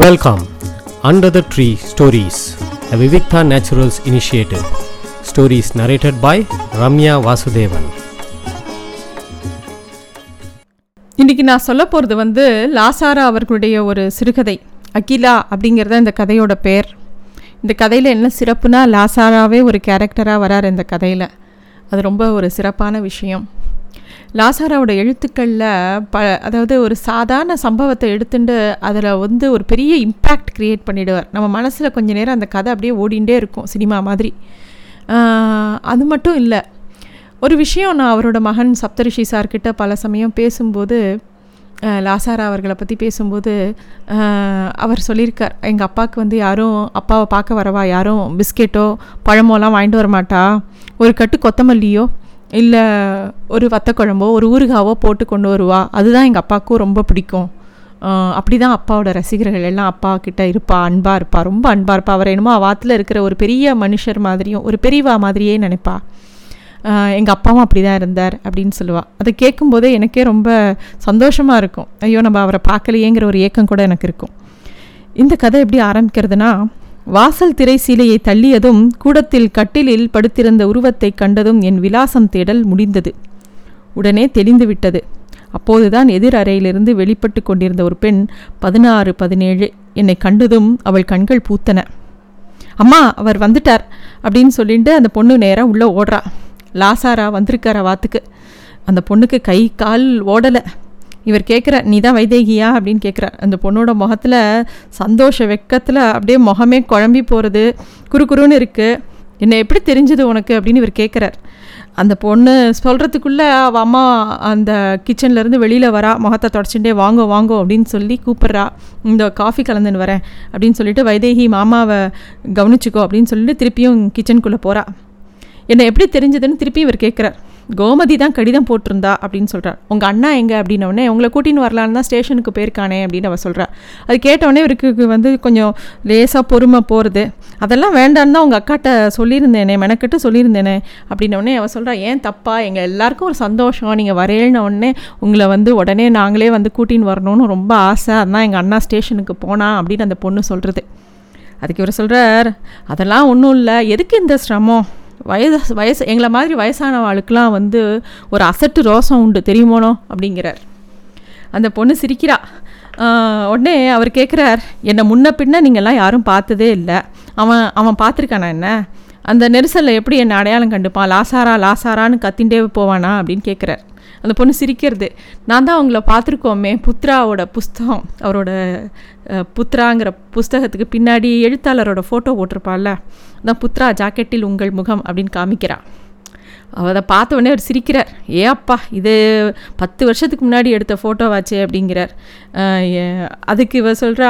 Welcome under the tree stories the Vivikta Naturals initiative stories narrated by Ramya Vasudevan இன்றைக்கி நான் சொல்ல போகிறது வந்து லாசாரா அவர்களுடைய ஒரு சிறுகதை. அகிலா அப்படிங்கிறத இந்த கதையோட பேர். இந்த கதையில் என்ன சிறப்புனா லாசாராவே ஒரு கேரக்டராக வரார் இந்த கதையில். அது ரொம்ப ஒரு சிறப்பான விஷயம். லாசாராவோட எழுத்துக்களில் ப அதாவது ஒரு சாதாரண சம்பவத்தை எடுத்துட்டு அதில் வந்து ஒரு பெரிய இம்பேக்ட் க்ரியேட் பண்ணிடுவார். நம்ம மனசில் கொஞ்ச நேரம் அந்த கதை அப்படியே ஓடிண்டே இருக்கும் சினிமா மாதிரி. அது மட்டும் இல்லை. ஒரு விஷயம் நான் அவரோட மகன் சப்தரிஷி சார்கிட்ட பல சமயம் பேசும்போது லாசாரா அவர்களை பற்றி பேசும்போது அவர் சொல்லியிருக்கார். எங்கள் அப்பாவுக்கு வந்து யாரும் அப்பாவை பார்க்க வரவா? யாரும் பிஸ்கெட்டோ பழமோலாம் வாங்கிட்டு வர மாட்டா? ஒரு கட்டு கொத்தமல்லியோ இல்லை ஒரு வத்தக்குழம்போ ஒரு ஊறுகாவோ போட்டு கொண்டு வருவா. அதுதான் எங்கள் அப்பாவுக்கும் ரொம்ப பிடிக்கும். அப்படி தான் அப்பாவோட ரசிகர்கள் எல்லாம் அப்பா கிட்ட இருப்பா அன்பாக இருப்பா ரொம்ப அன்பாக இருப்பா. அவர் என்னமோ வாத்தில் இருக்கிற ஒரு பெரிய மனுஷர் மாதிரியும் ஒரு பெரியவா மாதிரியே நினைப்பா. எங்கள் அப்பாவும் அப்படி தான் இருந்தார் அப்படின்னு சொல்லுவாள் அதை கேட்கும்போதே எனக்கே ரொம்ப சந்தோஷமாக இருக்கும். ஐயோ நம்ம அவரை பார்க்கலையேங்கிற ஒரு ஏக்கம் கூட எனக்கு இருக்கும். இந்த கதை எப்படி ஆரம்பிக்கிறதுனா வாசல் திரை சீலையை தள்ளியதும் கூடத்தில் கட்டிலில் படுத்திருந்த உருவத்தை கண்டதும் என் விலாசம் தேடல் முடிந்தது. உடனே தெளிந்து விட்டது அப்போதுதான் எதிர் அறையிலிருந்து வெளிப்பட்டு கொண்டிருந்த ஒரு பெண் பதினாறு பதினேழு என்னை கண்டதும் அவள் கண்கள் பூத்தன. அம்மா அவர் வந்துட்டார் அப்படின்னு சொல்லிட்டு அந்த பொண்ணு நேராக உள்ளே ஓடுறா. லாசாரா வந்திருக்காரா வாத்துக்கு. அந்த பொண்ணுக்கு கை கால் ஓடலை. இவர் கேட்குற நீ தான் வைதேகியா? அப்படின்னு கேட்குறார் அந்த பொண்ணோட முகத்தில் சந்தோஷ வெக்கத்தில் அப்படியே முகமே குழம்பி போகிறது குறுக்குறுன்னு இருக்குது என்னை எப்படி தெரிஞ்சது உனக்கு? அப்படின்னு இவர் கேட்குறார் அந்த பொண்ணு சொல்கிறதுக்குள்ளே அவள் அம்மா அந்த கிச்சன்லேருந்து வெளியில் வரா முகத்தை தொடச்சுட்டே வாங்கோ வாங்கோ அப்படின்னு சொல்லி கூப்பிட்றா. இந்த காஃபி கலந்துன்னு வரேன் அப்படின்னு சொல்லிட்டு வைதேகி மாமாவை கவனிச்சுக்கோ அப்படின்னு சொல்லிட்டு திருப்பியும் கிச்சனுக்குள்ளே போகிறா என்னை எப்படி தெரிஞ்சதுன்னு திருப்பி இவர் கேட்குறார் கோமதி தான் கடிதம் போட்டிருந்தா அப்படின்னு சொல்கிறார் உங்கள் அண்ணா எங்கே? அப்படின்னோடனே உங்களை கூட்டின்னு வரலான்னு தான் ஸ்டேஷனுக்கு போயிருக்கானே அப்படின்னு அவள் சொல்கிறா அது கேட்டோடனே இவருக்கு வந்து கொஞ்சம் லேசாக பொறுமை போகிறது அதெல்லாம் வேண்டான்னு தான் உங்கள் அக்காட்ட சொல்லியிருந்தேனே மெனக்கெட்டு சொல்லியிருந்தேனே அப்படின்னோடனே அவள் சொல்கிறா ஏன் தப்பா? எங்கள் எல்லாருக்கும் ஒரு சந்தோஷம். நீங்கள் வரையின உடனே உங்களை வந்து உடனே நாங்களே வந்து கூட்டின்னு வரணும்னு ரொம்ப ஆசை. அதான் எங்கள் அண்ணா ஸ்டேஷனுக்கு போனா அப்படின்னு அந்த பொண்ணு சொல்கிறது அதுக்கு இவர் சொல்கிறார் அதெல்லாம் ஒன்றும் இல்லை. எதுக்கு இந்த சிரமம்? வயது வயசு எங்களை மாதிரி வயசானவாளுக்கெலாம் வந்து ஒரு அசட்டு ரோசம் உண்டு. தெரியுமோனோ? அப்படிங்கிறார். அந்த பொண்ணு சிரிக்கிறா. உடனே அவர் கேட்குறார் என்னை முன்ன பின்ன நீங்கள்லாம் யாரும் பார்த்ததே இல்லை. அவன் அவன் பார்த்துருக்கானா என்ன? அந்த நெரிசலில் எப்படி என்னை அடையாளம் கண்டுப்பான்? லாசாரா லாசாரான்னு கத்திண்டே போவானா அப்படின்னு கேட்குறார் அந்த பொண்ணு சிரிக்கிறது. நான் தான் அவங்கள பார்த்துருக்கோமே புத்ராவோட புஸ்தகம். அவரோட புத்ராங்கிற புஸ்தகத்துக்கு பின்னாடி எழுத்தாளரோட ஃபோட்டோ போட்டிருப்பாள்ல. அதான் புத்ரா ஜாக்கெட்டில் உங்கள் முகம் அப்படின்னு காமிக்கிறான் அவரை அதை பார்த்தவொடனே அவர் சிரிக்கிறார். ஏ அப்பா இது பத்து வருஷத்துக்கு முன்னாடி எடுத்த ஃபோட்டோவாச்சே அப்படிங்கிறார். அதுக்கு இவர் சொல்கிறா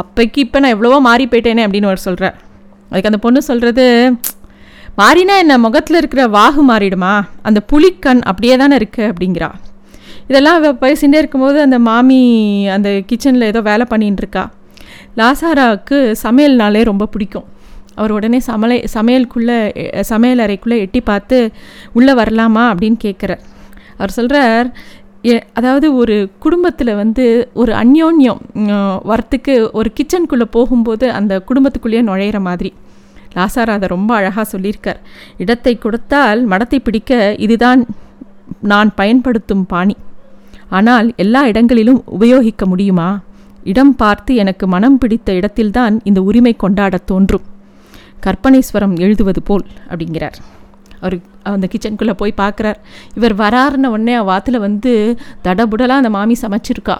அப்போக்கு இப்போ நான் எவ்வளவோ மாறி போயிட்டேனே அப்படின்னு அவர் சொல்கிறார் அதுக்கு அந்த பொண்ணு சொல்கிறது மாறினா என்ன? முகத்தில் இருக்கிற வாகு மாறிடுமா? அந்த புலிக்கண் அப்படியே தானே இருக்குது அப்படிங்கிறா. இதெல்லாம் அவ பேசிகிட்டே இருக்கும்போது அந்த மாமி அந்த கிச்சனில் ஏதோ வேலை பண்ணின்னு இருக்கா. லாசாராவுக்கு சமையல்னாலே ரொம்ப பிடிக்கும். அவர் உடனே சமலை சமையலுக்குள்ளே சமையல் அறைக்குள்ளே எட்டி பார்த்து உள்ளே வரலாமா? அப்படின்னு கேட்குறார் அவர் சொல்கிறார் அதாவது ஒரு குடும்பத்தில் வந்து ஒரு அந்யோன்யம் வரத்துக்கு ஒரு கிச்சனுக்குள்ளே போகும்போது அந்த குடும்பத்துக்குள்ளேயே நுழையிற மாதிரி. லாசார் அதை ரொம்ப அழகாக சொல்லியிருக்கார். இடத்தை கொடுத்தால் மடத்தை பிடிக்க இதுதான் நான் பயன்படுத்தும் பாணி. ஆனால் எல்லா இடங்களிலும் உபயோகிக்க முடியுமா? இடம் பார்த்து எனக்கு மனம் பிடித்த இடத்தில்தான் இந்த உரிமை கொண்டாடத் தோன்றும். கற்பனைஸ்வரம் எழுதுவது போல் அப்படிங்கிறார். அவர் அந்த கிச்சனுக்குள்ளே போய் பார்க்குறார். இவர் வராருன உடனே வாத்தில் வந்து தடபுடலாக அந்த மாமி சமைச்சிருக்கா.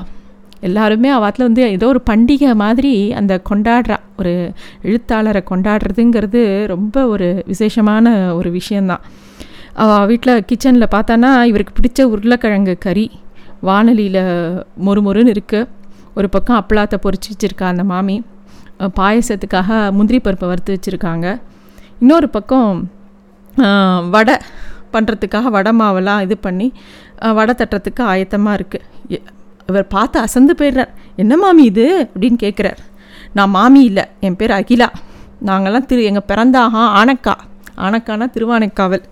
எல்லாருமே அவாத்தில் வந்து ஏதோ ஒரு பண்டிகை மாதிரி அந்த கொண்டாடுறா. ஒரு எழுத்தாளரை கொண்டாடுறதுங்கிறது ரொம்ப ஒரு விசேஷமான ஒரு விஷயந்தான் அவள் வீட்டில் கிச்சனில் பார்த்தானா இவருக்கு பிடிச்ச உருளைக்கிழங்கு கறி வானலியில் மொறுமொறுன்னு இருக்குது ஒரு பக்கம் அப்பளாத்தை பொறிச்சு வச்சுருக்கா அந்த மாமி. பாயசத்துக்காக முந்திரி பருப்பை வறுத்து வச்சுருக்காங்க. இன்னொரு பக்கம் வடை பண்ணுறதுக்காக வடை மாவெல்லாம் இது பண்ணி வடை தட்டுறதுக்கு ஆயத்தமாக இருக்குது இவர் பார்த்து அசந்து போயிடுறார். என்ன மாமி இது? அப்படின்னு கேட்குறார் நான் மாமி இல்லை. என் பேர் அகிலா. நாங்கள்லாம் திரு எங்கள் பிறந்தாகா ஆனக்கா. ஆனக்கானா திருவானைக்காவல்.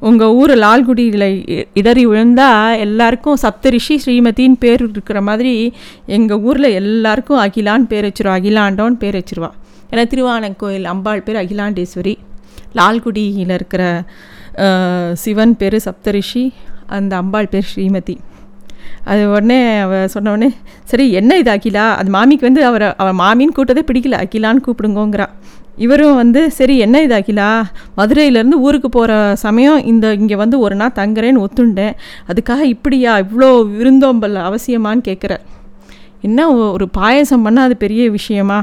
உங்கள் ஊர் லால்குடியில் இ- இடறி விழுந்தால் எல்லாருக்கும் சப்தரிஷி ஸ்ரீமதின்னு பேர் இருக்கிற மாதிரி எங்கள் ஊரில் எல்லாருக்கும் அகிலான்னு பேர் வச்சிருவா. அகிலாண்டோன்னு பேர் வச்சிருவா. ஏன்னா திருவானங்கோயில் அம்பாள் பேர் அகிலாண்டேஸ்வரி. லால்குடியில் இருக்கிற சிவன் பேர் சப்தரிஷி அந்த அம்பாள் பேர் ஸ்ரீமதி. அது உடனே அவ சொன்ன உடனே சரி என்ன இது அகிலா? அது மாமிக்கு வந்து அவரை அவள் மாமின்னு கூட்டதே பிடிக்கல. அகிலான்னு கூப்பிடுங்கோங்கிறா. இவரும் வந்து சரி என்ன இது அகிலா? மதுரையிலேருந்து ஊருக்கு போகிற சமயம் இந்த இங்கே வந்து ஒரு நாள் தங்குறேன்னு ஒத்துண்டேன். அதுக்காக இப்படியா? இவ்வளோ விருந்தோம்பல் அவசியமான்னு கேட்குறேன் என்ன ஒ- ஒரு பாயசம் பண்ணால் அது பெரிய விஷயமா?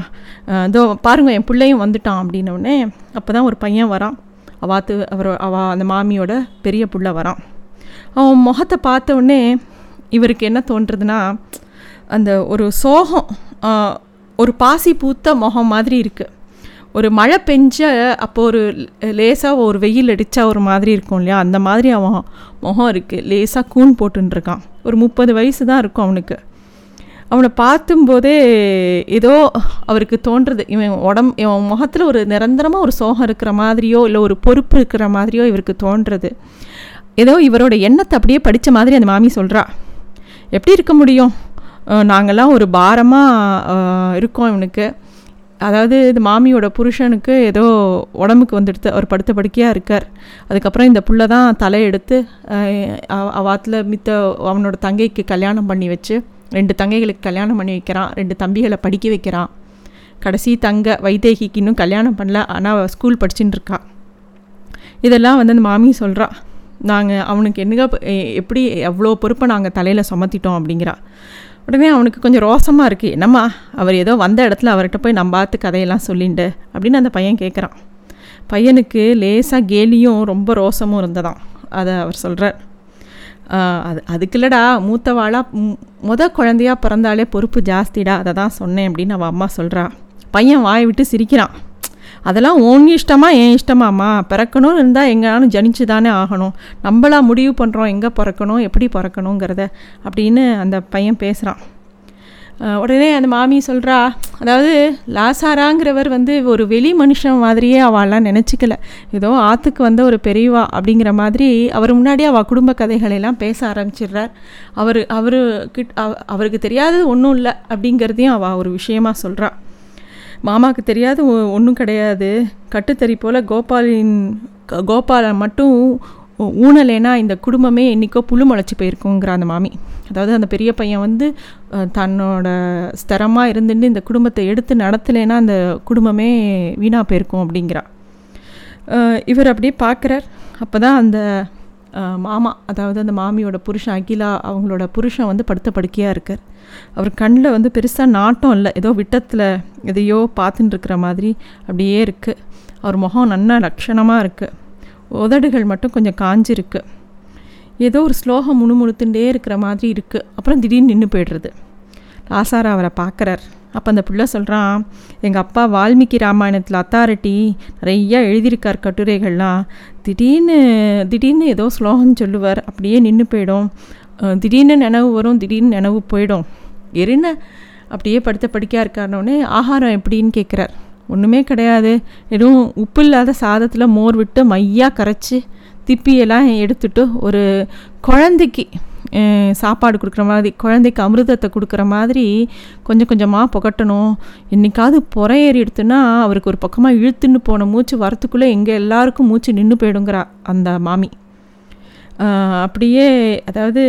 இதோ பாருங்கள் என் பிள்ளையும் வந்துட்டான் அப்படின்னோடனே அப்போ தான் ஒரு பையன் வரான். அவாத்து அவர் அவ அந்த மாமியோட பெரிய புள்ள வரான். அவன் முகத்தை பார்த்த உடனே இவருக்கு என்ன தோன்றதுன்னா அந்த ஒரு சோகம் ஒரு பாசி பூத்த முகம் மாதிரி இருக்குது ஒரு மழை பெஞ்ச அப்போ ஒரு லேசாக ஒரு வெயில் அடித்தா ஒரு மாதிரி இருக்கும் இல்லையா? அந்த மாதிரி அவன் முகம் இருக்குது லேசாக கூன் போட்டுருக்கான் ஒரு முப்பது வயசு தான் இருக்கும் அவனுக்கு. அவனை பார்த்தும்போதே ஏதோ அவருக்கு தோன்றுறது இவன் உடம் இவன் முகத்தில் ஒரு நிரந்தரமாக ஒரு சோகம் இருக்கிற மாதிரியோ இல்லை ஒரு பொறுப்பு இருக்கிற மாதிரியோ இவருக்கு தோன்றுறது ஏதோ இவரோட எண்ணத்தை அப்படியே படித்த மாதிரி அந்த மாமி சொல்கிறா எப்படி இருக்க முடியும்? நாங்கள்லாம் ஒரு பாரமாக இருக்கோம் இவனுக்கு. அதாவது இது மாமியோட புருஷனுக்கு ஏதோ உடம்புக்கு வந்துடுத்து அவர் படுத்த படுக்கையாக இருக்கார். அதுக்கப்புறம் இந்த புள்ள தான் தலையெடுத்து அவாத்தில் மித்த அவனோட தங்கைக்கு கல்யாணம் பண்ணி வச்சு ரெண்டு தங்கைகளுக்கு கல்யாணம் பண்ணி வைக்கிறான் ரெண்டு தம்பிகளை படிக்க வைக்கிறான். கடைசி தங்க வைதேகிக்கு இன்னும் கல்யாணம் பண்ணல ஆனால் அவள் ஸ்கூல் படிச்சுட்டு இருக்கா. இதெல்லாம் வந்து அந்த மாமி சொல்கிறா நாங்கள் அவனுக்கு என்னங்க எப்படி எவ்வளோ பொறுப்பை நாங்கள் தலையில் சுமத்திட்டோம் அப்படிங்கிறா. உடனே அவனுக்கு கொஞ்சம் ரோசமாக இருக்குது என்னம்மா அவர் ஏதோ வந்த இடத்துல அவர்கிட்ட போய் நம்ம பார்த்து கதையெல்லாம் சொல்லிண்டு அப்படின்னு அந்த பையன் கேட்குறான் பையனுக்கு லேசாக கேலியும் ரொம்ப ரோசமும் இருந்ததாம். அதை அவர் சொல்கிறார் அது அதுக்கு இல்லடா மூத்தவாளா முத குழந்தையா பிறந்தாலே பொறுப்பு ஜாஸ்திடா அதை தான் சொன்னேன் அப்படின்னு அவள் அம்மா சொல்கிறா பையன் வாயை விட்டு சிரிக்கிறான். அதெல்லாம் உன் இஷ்டமா என் இஷ்டமாம்மா. பிறக்கணும்னு இருந்தால் எங்கேனாலும் ஜனிச்சு தானே ஆகணும். நம்மளா முடிவு பண்ணுறோம் எங்கே பிறக்கணும் எப்படி பிறக்கணுங்கிறத அப்படின்னு அந்த பையன் பேசுகிறான் உடனே அந்த மாமி சொல்கிறா அதாவது லாசாராங்கிறவர் வந்து ஒரு வெளி மனுஷன் மாதிரியே அவள்லாம் நினச்சிக்கல. ஏதோ ஆற்றுக்கு வந்த ஒரு பெரியவா அப்படிங்கிற மாதிரி அவர் முன்னாடி அவள் குடும்ப கதைகளெல்லாம் பேச ஆரம்பிச்சிடுறார். அவர் அவரு கிட் அவ- அவருக்கு தெரியாதது ஒன்றும் இல்லை அப்படிங்கிறதையும் அவள் ஒரு விஷயமா சொல்கிறாள் மாமாவுக்கு தெரியாது ஒன்றும் கிடையாது. கட்டுத்தறி போல் கோபாலின் கோபாலை மட்டும் ஊனலேனா இந்த குடும்பமே என்றைக்கோ புழு முளைச்சி போயிருக்குங்கிற அந்த மாமி. அதாவது அந்த பெரிய பையன் வந்து தன்னோட ஸ்திரமாக இருந்துட்டு இந்த குடும்பத்தை எடுத்து நடத்தலைன்னா அந்த குடும்பமே வீணாக போயிருக்கும் அப்படிங்கிறா. இவர் அப்படியே பார்க்குறார். அப்போ தான் அந்த மாமா அதாவது அந்த மாமியோட புருஷன் அகிலா அவங்களோட புருஷன் வந்து படுத்த படுக்கையாக இருக்கார். அவர் கண்ணில் வந்து பெருசாக நாட்டம் இல்லை. ஏதோ விட்டத்தில் எதையோ பார்த்துட்டு இருக்கிற மாதிரி அப்படியே இருக்குது அவர் முகம் நன்னா லட்சணமாக இருக்குது உதடுகள் மட்டும் கொஞ்சம் காஞ்சிருக்கு. ஏதோ ஒரு ஸ்லோகம் முணுமுணுத்துட்டே இருக்கிற மாதிரி இருக்குது அப்புறம் திடீர்னு நின்று போய்டுறது. லாசாரா அவரை பார்க்குறார். அப்போ அந்த பிள்ளை சொல்கிறான் எங்கள் அப்பா வால்மீகி ராமாயணத்தில் அத்தாரிட்டி நிறையா எழுதியிருக்கார் கட்டுரைகள்லாம். திடீர்னு திடீர்னு ஏதோ ஸ்லோகம் சொல்லுவார். அப்படியே நின்று போயிடும். திடீர்னு நினைவு வரும் திடீர்னு நினைவு போயிடும். எரின அப்படியே படுத்த படிக்கா இருக்காருனோடனே ஆகாரம் எப்படின்னு கேட்குறார். ஒன்றுமே கிடையாது. எதுவும் உப்பு இல்லாத சாதத்தில் மோர் விட்டு மையாக கரைச்சி திப்பியெல்லாம் எடுத்துட்டு ஒரு குழந்தைக்கு சாப்பாடு கொடுக்குற மாதிரி குழந்தைக்கு அமிர்தத்தை கொடுக்குற மாதிரி கொஞ்சம் கொஞ்சமாக புகட்டணும். என்றைக்காவது புற ஏறி எடுத்துன்னா அவருக்கு ஒரு பக்கமாக இழுத்துன்னு போன மூச்சு வரத்துக்குள்ளே எங்கே எல்லாருக்கும் மூச்சு நின்று போயிடுங்கிறா அந்த மாமி. அப்படியே அதாவது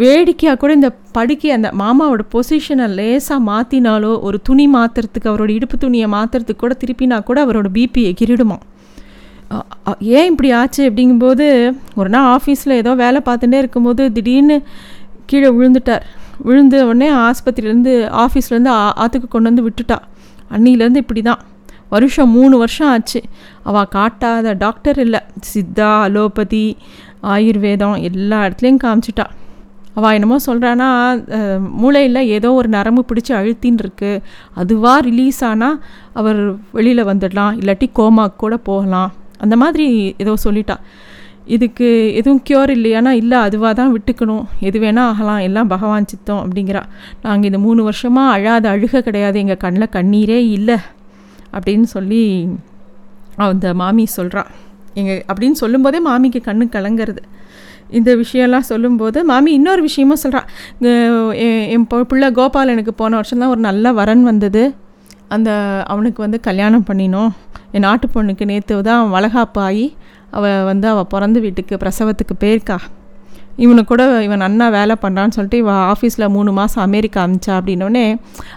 வேடிக்கையாக கூட இந்த படுக்கை அந்த மாமாவோட பொசிஷனை லேசாக மாற்றினாலோ ஒரு துணி மாற்றுறதுக்கு அவரோட இடுப்பு துணியை மாற்றுறதுக்கு கூட திருப்பினா கூட அவரோட பிபி எகிரிடுமா ஏன் இப்படி ஆச்சு அப்படிங்கும்போது ஒரு நாள் ஆஃபீஸில் ஏதோ வேலை பார்த்துட்டே இருக்கும்போது திடீர்னு கீழே விழுந்துட்டார். விழுந்த உடனே ஆஸ்பத்திரியிலேருந்து ஆஃபீஸ்லேருந்து ஆற்றுக்கு கொண்டு வந்து விட்டுட்டா. அன்னிலேருந்து இப்படி தான் வருஷம் மூணு வருஷம் ஆச்சு. அவள் காட்டாத டாக்டர் இல்லை. சித்தா அலோபதி ஆயுர்வேதம் எல்லா இடத்துலையும் காமிச்சிட்டா. அவள் என்னமோ சொல்கிறான்னா மூளையில் ஏதோ ஒரு நரம்பு பிடிச்சி அழுத்தின்னு இருக்கு அதுவாக ரிலீஸ் ஆனால் அவர் வெளியில் வந்துடலாம் இல்லாட்டி கோமாக்கு கூட போகலாம். அந்த மாதிரி ஏதோ சொல்லிட்டா. இதுக்கு எதுவும் க்யூர் இல்லையானா இல்லை அதுவாக தான் விட்டுக்கணும். எது வேணால் ஆகலாம் எல்லாம் பகவான் சித்தம் அப்படிங்கிறா. நாங்கள் இந்த மூணு வருஷமாக அழாத அழுக கிடையாது எங்கள் கண்ணில் கண்ணீரே இல்லை அப்படின்னு சொல்லி அந்த மாமி சொல்கிறா எங்கள் அப்படின்னு சொல்லும்போதே மாமிக்கு கண்ணு கலங்கிறது. இந்த விஷயம்லாம் சொல்லும்போது மாமி இன்னொரு விஷயமும் சொல்கிறா என் பொ- பிள்ளை கோபால் எனக்கு போன வருஷம் தான் ஒரு நல்ல வரன் வந்தது. அந்த அவனுக்கு வந்து கல்யாணம் பண்ணினோம். என் நாட்டு பொண்ணுக்கு நேற்று தான் வளகாப்பு ஆகி அவள் வந்து அவள் பிறந்த வீட்டுக்கு பிரசவத்துக்கு போயிருக்கா. இவனுக்கு கூட இவன் அண்ணா வேலை பண்ணுறான்னு சொல்லிட்டு இவன் ஆஃபீஸில் மூணு மாதம் அமெரிக்கா அமிச்சா அப்படின்னோடனே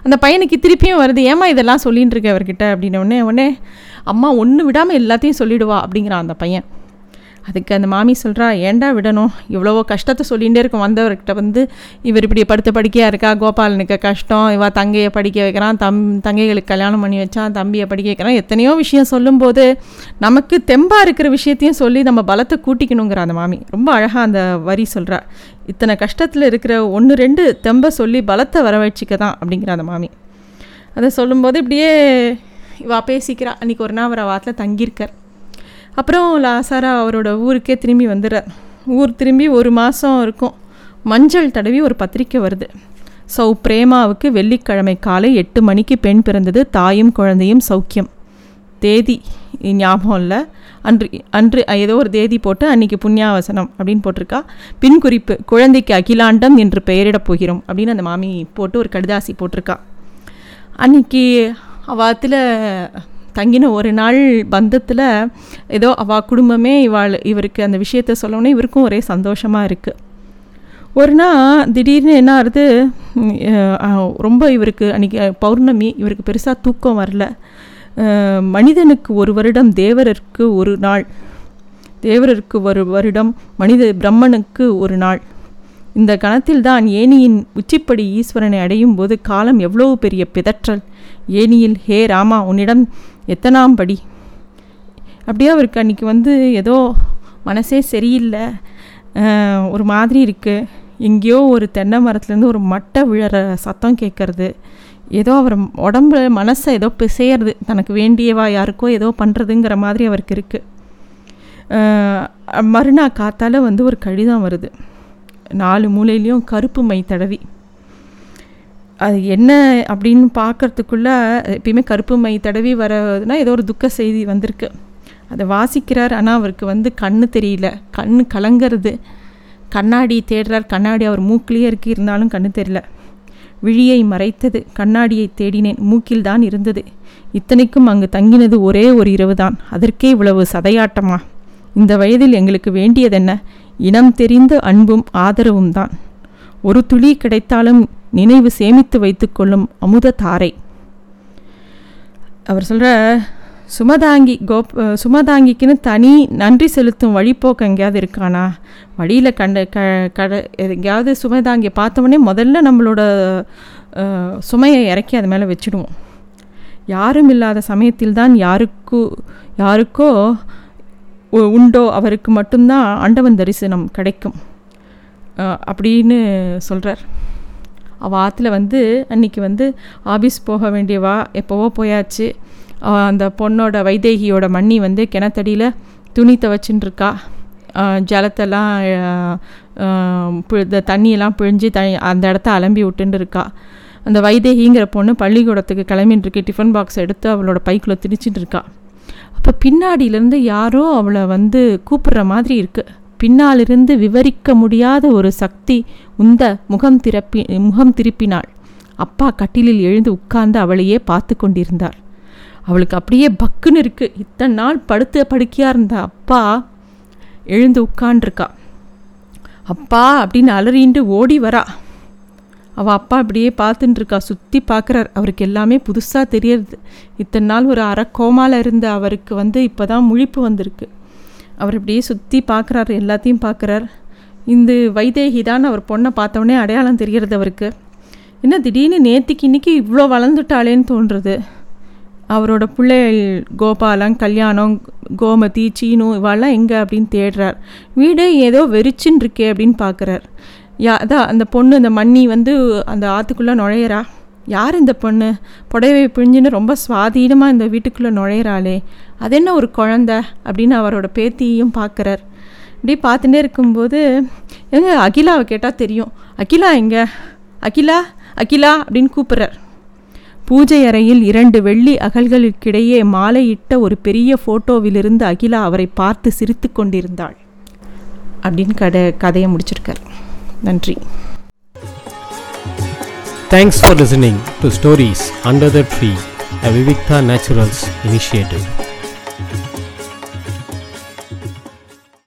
அந்த பையனுக்கு திருப்பியும் வருது. ஏமா இதெல்லாம் சொல்லின்னு இருக்கேன் அவர்கிட்ட? அப்படின்னோடனே உடனே அம்மா ஒன்று விடாமல் எல்லாத்தையும் சொல்லிடுவா அப்படிங்கிறான் அந்த பையன். அதுக்கு அந்த மாமி சொல்கிறா ஏன்டா விடணும்? இவ்வளவோ கஷ்டத்தை சொல்லிகிட்டே இருக்கும் வந்தவர்கிட்ட வந்து இவர் இப்படி படுத்த படிக்கையாக இருக்கா? கோபாலனுக்கு கஷ்டம். இவா தங்கையை படிக்க வைக்கிறான். தம் தங்கைகளுக்கு கல்யாணம் பண்ணி வச்சான். தம்பியை படிக்க வைக்கிறான். எத்தனையோ விஷயம் சொல்லும்போது நமக்கு தெம்பாக இருக்கிற விஷயத்தையும் சொல்லி நம்ம பலத்தை கூட்டிக்கணுங்கிற அந்த மாமி. ரொம்ப அழகாக அந்த வரி சொல்கிறா இத்தனை கஷ்டத்தில் இருக்கிற ஒன்று ரெண்டு தெம்பை சொல்லி பலத்தை வரவழைச்சிக்க தான் அப்படிங்கிற அந்த மாமி. அதை சொல்லும்போது இப்படியே இவா பேசிக்கிறா. அன்றைக்கி ஒரு நாள் அவரை வாரத்தில் தங்கியிருக்கார். அப்புறம் லாசாரா அவரோட ஊருக்கே திரும்பி வந்துடுறார் ஊர் திரும்பி ஒரு மாதம் இருக்கும். மஞ்சள் தடவி ஒரு பத்திரிக்கை வருது. சௌ பிரேமாவுக்கு வெள்ளிக்கிழமை காலை எட்டு மணிக்கு பெண் பிறந்தது தாயும் குழந்தையும் சௌக்கியம். தேதி ஞாபகம் இல்லை. அன்று அன்று ஏதோ ஒரு தேதி போட்டு அன்றைக்கி புண்ணியாவசனம் அப்படின்னு போட்டிருக்கா. பின் குறிப்பு குழந்தைக்கு அகிலாண்டம் என்று பெயரிடப் போகிறோம் அப்படின்னு அந்த மாமி போட்டு ஒரு கடிதாசி போட்டிருக்கா. அன்னைக்கு அவாத்தில் தங்கின ஒரு நாள் பந்தத்தில் ஏதோ அவ குடும்பமே இவாள் இவருக்கு அந்த விஷயத்த சொல்லவுடனே இவருக்கும் ஒரே சந்தோஷமாக இருக்குது ஒரு நாள் திடீர்னு என்ன ஆகுது ரொம்ப இவருக்கு அன்றைக்கி பௌர்ணமி இவருக்கு பெருசாக தூக்கம் வரல. மனிதனுக்கு ஒரு வருடம் தேவரருக்கு ஒரு நாள். தேவரருக்கு ஒரு வருடம் மனித பிரம்மனுக்கு ஒரு நாள். இந்த கணத்தில் தான் ஏனியின் உச்சிப்படி ஈஸ்வரனை அடையும் போது காலம் எவ்வளவு பெரிய பிதற்றல். ஏனியில் ஹே ராமா உன்னிடம் எத்தனாம் படி? அப்படியே அவருக்கு அன்றைக்கி வந்து ஏதோ மனசே சரியில்லை. ஒரு மாதிரி இருக்குது எங்கேயோ ஒரு தென்னை மரத்துலேருந்து ஒரு மட்டை விழற சத்தம் கேட்குறது. ஏதோ அவர் உடம்புல மனசை ஏதோ பிசையறது. தனக்கு வேண்டியவா யாருக்கோ ஏதோ பண்ணுறதுங்கிற மாதிரி அவருக்கு இருக்குது மறுநாள் காத்தால் வந்து ஒரு கடிதம் வருது. நாலு மூலையிலையும் கருப்பு மை தடவி. அது என்ன அப்படின்னு பார்க்குறதுக்குள்ளே எப்பயுமே கருப்பு மை தடவி வரதுனா ஏதோ ஒரு துக்க செய்தி வந்திருக்கு. அதை வாசிக்கிறார். ஆனால் அவருக்கு வந்து கண்ணு தெரியல. கண் கலங்கிறது. கண்ணாடி தேடுறார். கண்ணாடி அவர் மூக்கிலேயே இருக்கு. இருந்தாலும் கண்ணு தெரியல. விழியை மறைத்தது. கண்ணாடியை தேடினேன். மூக்கில் தான் இருந்தது. இத்தனைக்கும் அங்கு தங்கினது ஒரே ஒரு இரவுதான். அதற்கே இவ்வளவு சதையாட்டமா? இந்த வயதில் எங்களுக்கு வேண்டியதென்ன? இனம் தெரிந்த அன்பும் ஆதரவும் தான். ஒரு துளி கிடைத்தாலும் நினைவு சேமித்து வைத்துக்கொள்ளும் அமுத தாரை. அவர் சொல்கிற சுமதாங்கி கோப் சுமதாங்கிக்குன்னு தனி நன்றி செலுத்தும் வழிப்போக்கு எங்கேயாவது இருக்கானா? வழியில் கண்ட க கட எங்கேயாவது சுமதாங்கியை பார்த்தோன்னே முதல்ல நம்மளோட சுமையை இறக்கி அது மேலே வச்சுடுவோம். யாரும் இல்லாத சமயத்தில் தான் யாருக்கு யாருக்கோ உண்டோ அவருக்கு மட்டும்தான் ஆண்டவன் தரிசனம் கிடைக்கும். அப்படின்னு சொல்கிறார் அவள் ஆற்றுல வந்து அன்னைக்கு வந்து ஆபீஸ் போக வேண்டியவா எப்போவோ போயாச்சு. அந்த பொண்ணோட வைதேகியோட மண்ணி வந்து கிணத்தடியில் துணி துவச்சின்னு இருக்கா ஜலத்தெல்லாம் இந்த தண்ணியெல்லாம் பிழிஞ்சு த அந்த இடத்த அலம்பி விட்டுன்னு இருக்கா அந்த வைதேகிங்கிற பொண்ணு பள்ளிக்கூடத்துக்கு கிளம்பின்னு இருக்கு டிஃபன் பாக்ஸ் எடுத்து அவளோட பைக்கில் திணிச்சிட்டு இருக்கா அப்போ பின்னாடியிலேருந்து யாரோ அவளை வந்து கூப்பிடுற மாதிரி இருக்குது பின்னாலிருந்து விவரிக்க முடியாத ஒரு சக்தி உந்த முகம் திறப்பி முகம் திருப்பினாள். அப்பா கட்டிலில் எழுந்து உட்கார்ந்து அவளையே பார்த்து கொண்டிருந்தாள் அவளுக்கு அப்படியே பக்குன்னு இருக்குது இத்தனை நாள் படுத்து படுக்கையாக இருந்த அப்பா எழுந்து உட்காண்டிருக்கா அப்பா அப்படின்னு அலறிண்டு ஓடி வரா. அவள் அப்பா அப்படியே பார்த்துட்டுருக்கா சுற்றி பார்க்குறார். அவருக்கு எல்லாமே புதுசாக தெரியறது. இத்தனை நாள் ஒரு அரை கோமால இருந்த அவருக்கு வந்து இப்போ தான் முழிப்பு வந்திருக்கு. அவர் அப்படியே சுற்றி பார்க்குறாரு. எல்லாத்தையும் பார்க்குறார். இந்த வைதேகி தான் அவர் பொண்ணை பார்த்தோன்னே அடையாளம் தெரியறது அவருக்கு. என்ன திடீர்னு நேற்றுக்கு இன்னைக்கு இவ்வளோ வளர்ந்துட்டாளேன்னு தோன்றுறது. அவரோட பிள்ளைகள் கோபாலம் கல்யாணம் கோமதி சீனு இவெல்லாம் எங்கே அப்படின்னு தேடுறார். வீடே ஏதோ வெறிச்சின்னு இருக்கே அப்படின்னு பார்க்குறார். யா அதான் அந்த பொண்ணு அந்த மண்ணி வந்து அந்த ஆற்றுக்குள்ளே நுழையிறா. யார் இந்த பொண்ணு? புடவை பிழிஞ்சுன்னு ரொம்ப சுவாதீனமாக இந்த வீட்டுக்குள்ளே நுழையிறாளே. அது என்ன ஒரு குழந்த? அப்படின்னு அவரோட பேத்தியும் பார்க்குறார் இப்படி பார்த்துட்டே இருக்கும்போது எங்க அகிலாவை கேட்டால் தெரியும். அகிலா எங்க? அகிலா அகிலா அப்படின்னு கூப்பிட்றார். பூஜை அறையில் இரண்டு வெள்ளி அகல்களுக்கிடையே மாலையிட்ட ஒரு பெரிய ஃபோட்டோவிலிருந்து அகிலா அவரை பார்த்து சிரித்து கொண்டிருந்தாள். அப்படின்னு கதை கதையை முடிச்சிருக்கார். நன்றி Thanks for listening to Stories Under the Tree, a Vivikta Naturals initiative.